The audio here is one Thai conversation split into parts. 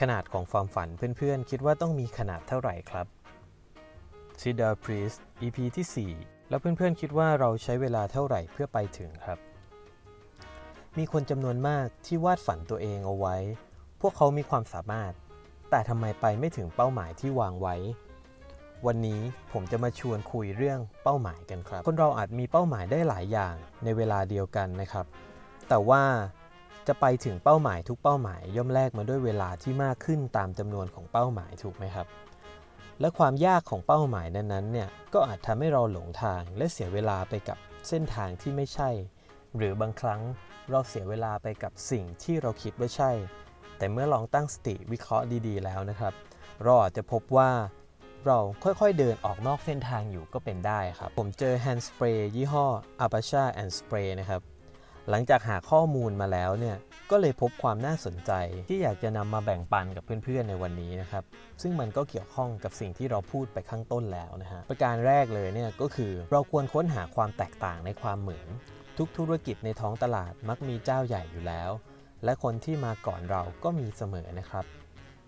ขนาดของความฝันเพื่อนๆ คิดว่าต้องมีขนาดเท่าไหร่ครับ s i d a r Priest EP ที่ 4 แล้วเพื่อนๆ คิดว่าเราใช้เวลาเท่าไหร่เพื่อไปถึงครับ มีคนจำนวนมากที่วาดฝันตัวเองเอาไว้ พวกเขามีความสามารถ แต่ทำไมไปไม่ถึงเป้าหมายที่วางไว้ วันนี้ผมจะมาชวนคุยเรื่องเป้าหมายกันครับ คนเราอาจมีเป้าหมายได้หลายอย่างในเวลาเดียวกันนะครับ แต่ว่า จะไปถึงเป้าหมายทุกเป้าหมายย่อมแลกมาด้วยเวลาที่มากขึ้นตามจำนวนของเป้าหมายถูกไหมครับ และความยากของเป้าหมายนั้นๆเนี่ยก็อาจทำให้เราหลงทางและเสียเวลาไปกับเส้นทางที่ไม่ใช่ หรือบางครั้งเราเสียเวลาไปกับสิ่งที่เราคิดว่าใช่ แต่เมื่อลองตั้งสติวิเคราะห์ดีๆ แล้วนะครับ เราอาจจะพบว่าเราค่อยๆเดินออกนอกเส้นทางอยู่ก็เป็นได้ครับ ผมเจอแฮนด์สเปรย์ยี่ห้อ Apache and Spray นะครับ หลังจากหาข้อมูลมาแล้วเนี่ยก็เลยพบความน่าสนใจที่อยากจะนำมาแบ่งปันกับเพื่อนๆในวันนี้นะครับ ซึ่งมันก็เกี่ยวข้องกับสิ่งที่เราพูดไปข้างต้นแล้วนะฮะประการแรกเลยเนี่ยก็คือเราควรค้นหาความแตกต่างในความเหมือน ทุกธุรกิจในท้องตลาดมักมีเจ้าใหญ่อยู่แล้ว และคนที่มาก่อนเราก็มีเสมอนะครับ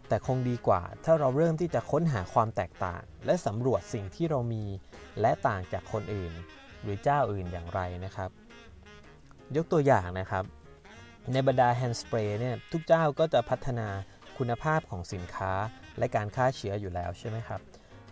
แต่คงดีกว่าถ้าเราเริ่มที่จะค้นหาความแตกต่าง และสำรวจสิ่งที่เรามี และต่างจากคนอื่น หรือเจ้าอื่นอย่างไรนะครับ ยกตัวอย่างนะครับ ในบรรดาแฮนด์สเปรย์เนี่ยทุกเจ้าก็จะพัฒนาคุณภาพของสินค้าและการฆ่าเชื้ออยู่แล้วใช่ไหมครับ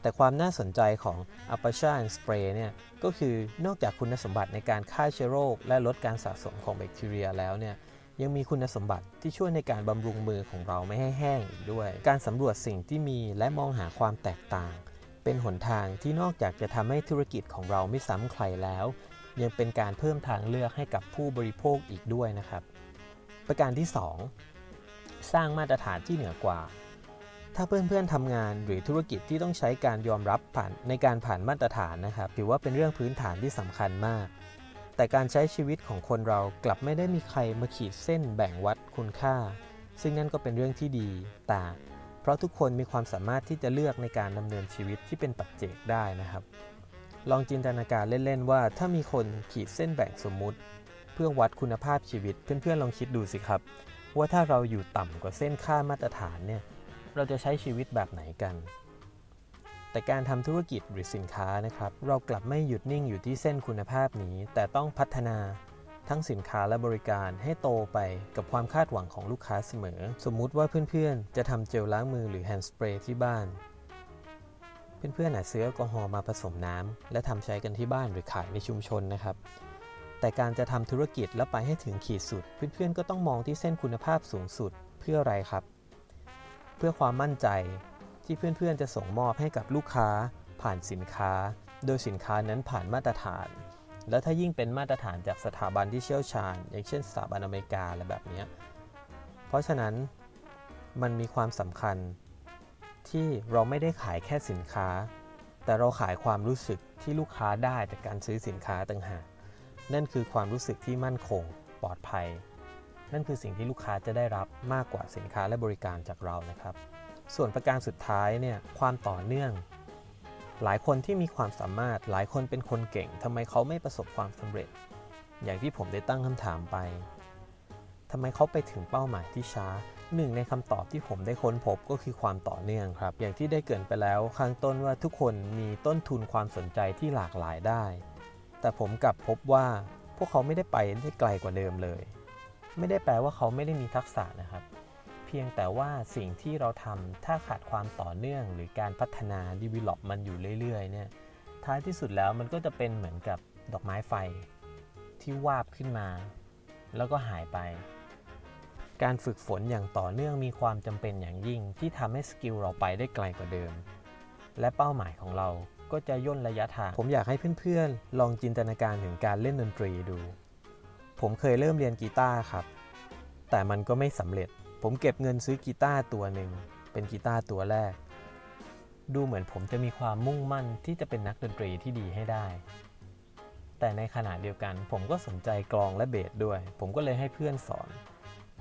แต่ความน่าสนใจของ a p a c h a and Spray เนี่ยก็คือนอกจากคุณสมบัติในการฆ่าเชื้อโรค และลดการสะสมของแบคทีเรียแล้วเนี่ยยังมีคุณสมบัติที่ช่วยในการบำรุงมือของเราไม่ให้แห้งอีกด้วย การสำรวจสิ่งที่มีและมองหาความแตกต่าง เป็นหนทางที่นอกจากจะทำให้ธุรกิจของเราไม่ซ้ำใครแล้ว ยังเป็นการเพิ่มทางเลือกให้กับผู้บริโภคอีกด้วยนะครับ ประการที่ 2 สร้างมาตรฐานที่เหนือกว่า ถ้าเพื่อนๆทำงานหรือธุรกิจที่ต้องใช้การยอมรับผ่านในการผ่านมาตรฐานนะครับ ถือว่าเป็นเรื่องพื้นฐานที่สำคัญมาก แต่การใช้ชีวิตของคนเรากลับไม่ได้มีใครมาขีดเส้นแบ่งวัดคุณค่า ซึ่งนั่นก็เป็นเรื่องที่ดีแต่เพราะทุกคนมีความสามารถที่จะเลือกในการดำเนินชีวิตที่เป็นปัจเจกได้นะครับ ลองจินตนาการเล่นๆ ว่าถ้ามีคนขีดเส้นแบ่งสมมุติ เพื่อวัดคุณภาพชีวิตเพื่อนๆลองคิดดูสิครับ ว่าถ้าเราอยู่ต่ำกว่าเส้นค่ามาตรฐานเนี่ยเราจะใช้ชีวิตแบบไหนกัน แต่การทำธุรกิจหรือสินค้านะครับ เรากลับไม่หยุดนิ่งอยู่ที่เส้นคุณภาพนี้ แต่ต้องพัฒนาทั้งสินค้าและบริการให้โตไปกับความคาดหวังของลูกค้าเสมอ สมมุติว่าเพื่อนๆ จะทำเจลล้างมือหรือแฮนด์สเปรย์ที่บ้าน เพื่อนๆอาจซื้อแอลกอฮอล์มาผสมน้ำและทำใช้กันที่บ้านหรือขายในชุมชนนะครับ แต่การจะทำธุรกิจแล้วไปให้ถึงขีดสุด เพื่อนๆก็ต้องมองที่เส้นคุณภาพสูงสุดเพื่ออะไรครับ เพื่อความมั่นใจที่เพื่อนๆจะส่งมอบให้กับลูกค้า ผ่านสินค้า โดยสินค้านั้นผ่านมาตรฐาน และถ้ายิ่งเป็นมาตรฐานจากสถาบันที่เชี่ยวชาญ อย่างเช่นสถาบันอเมริกาอะไรแบบนี้เพราะฉะนั้นมันมีความสำคัญ ที่เราไม่ได้ขายแค่สินค้า แต่เราขายความรู้สึกที่ลูกค้าได้จากการซื้อสินค้าต่างหากนั่นคือความรู้สึกที่มั่นคง ปลอดภัย นั่นคือสิ่งที่ลูกค้าจะได้รับมากกว่าสินค้าและบริการจากเรานะครับ ส่วนประการสุดท้ายเนี่ยความต่อเนื่อง หลายคนที่มีความสามารถหลายคนเป็นคนเก่งทำไมเขาไม่ประสบความสำเร็จ อย่างที่ผมได้ตั้งคำถามไปทำไมเขาไปถึงเป้าหมายที่ช้า หนึ่งในคำตอบที่ผมได้ค้นพบก็คือความต่อเนื่องครับ อย่างที่ได้เกินไปแล้วข้างต้นว่าทุกคนมีต้นทุนความสนใจที่หลากหลายได้ แต่ผมกลับพบว่าพวกเขาไม่ได้ไปได้ไกลกว่าเดิมเลย ไม่ได้แปลว่าเขาไม่ได้มีทักษะนะครับ เพียงแต่ว่าสิ่งที่เราทำถ้าขาดความต่อเนื่อง หรือการพัฒนา develop มันอยู่เรื่อยๆเนี่ยท้ายที่สุดแล้วมันก็จะเป็นเหมือนกับดอกไม้ไฟที่วาบขึ้นมา แล้วก็หายไป การฝึกฝนอย่างต่อเนื่องมีความจำเป็นอย่างยิ่งที่ทำให้สกิลเราไปได้ไกลกว่าเดิม และเป้าหมายของเราก็จะย่นระยะทาง ผมอยากให้เพื่อนๆ ลองจินตนาการถึงการเล่นดนตรีดู ผมเคยเริ่มเรียนกีตาร์ครับ แต่มันก็ไม่สำเร็จ ผมเก็บเงินซื้อกีตาร์ตัวหนึ่ง เป็นกีตาร์ตัวแรก ดูเหมือนผมจะมีความมุ่งมั่นที่จะเป็นนักดนตรีที่ดีให้ได้ แต่ในขณะเดียวกัน ผมก็สนใจกลองและเบสด้วย ผมก็เลยให้เพื่อนสอน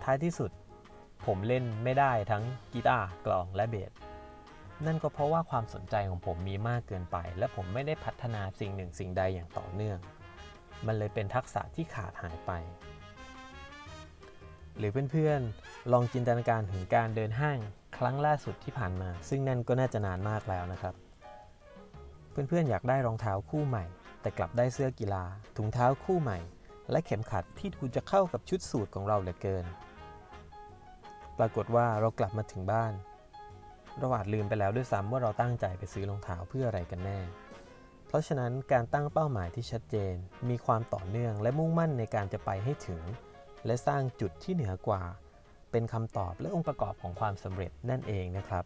ท้ายที่สุด ผมเล่นไม่ได้ทั้งกีตาร์กลองและเบสนั่นก็เพราะว่าความสนใจของผมมีมากเกินไป และผมไม่ได้พัฒนาสิ่งหนึ่งสิ่งใดอย่างต่อเนื่อง มันเลยเป็นทักษะที่ขาดหายไป หรือเพื่อนๆ ลองจินตนาการถึงการเดินห้างครั้งล่าสุดที่ผ่านมา ซึ่งนั่นก็น่าจะนานมากแล้วนะครับ เพื่อนๆ อยากได้รองเท้าคู่ใหม่ แต่กลับได้เสื้อกีฬา ถุงเท้าคู่ใหม่ และเข็มขัดที่ดูจะเข้ากับชุดสูทของเราเหลือเกิน ปรากฏว่าเรากลับมาถึงบ้าน เราอาจลืมไปแล้วด้วยซ้ำว่าเราตั้งใจไปซื้อรองเท้าเพื่ออะไรกันแน่ เพราะฉะนั้นการตั้งเป้าหมายที่ชัดเจน มีความต่อเนื่องและมุ่งมั่นในการจะไปให้ถึง และสร้างจุดที่เหนือกว่า เป็นคำตอบและองค์ประกอบของความสำเร็จนั่นเองนะครับ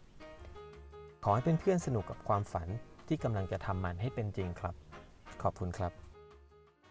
ขอให้เพื่อนๆสนุกกับความฝันที่กำลังจะทำมันให้เป็นจริงครับ ขอบคุณครับ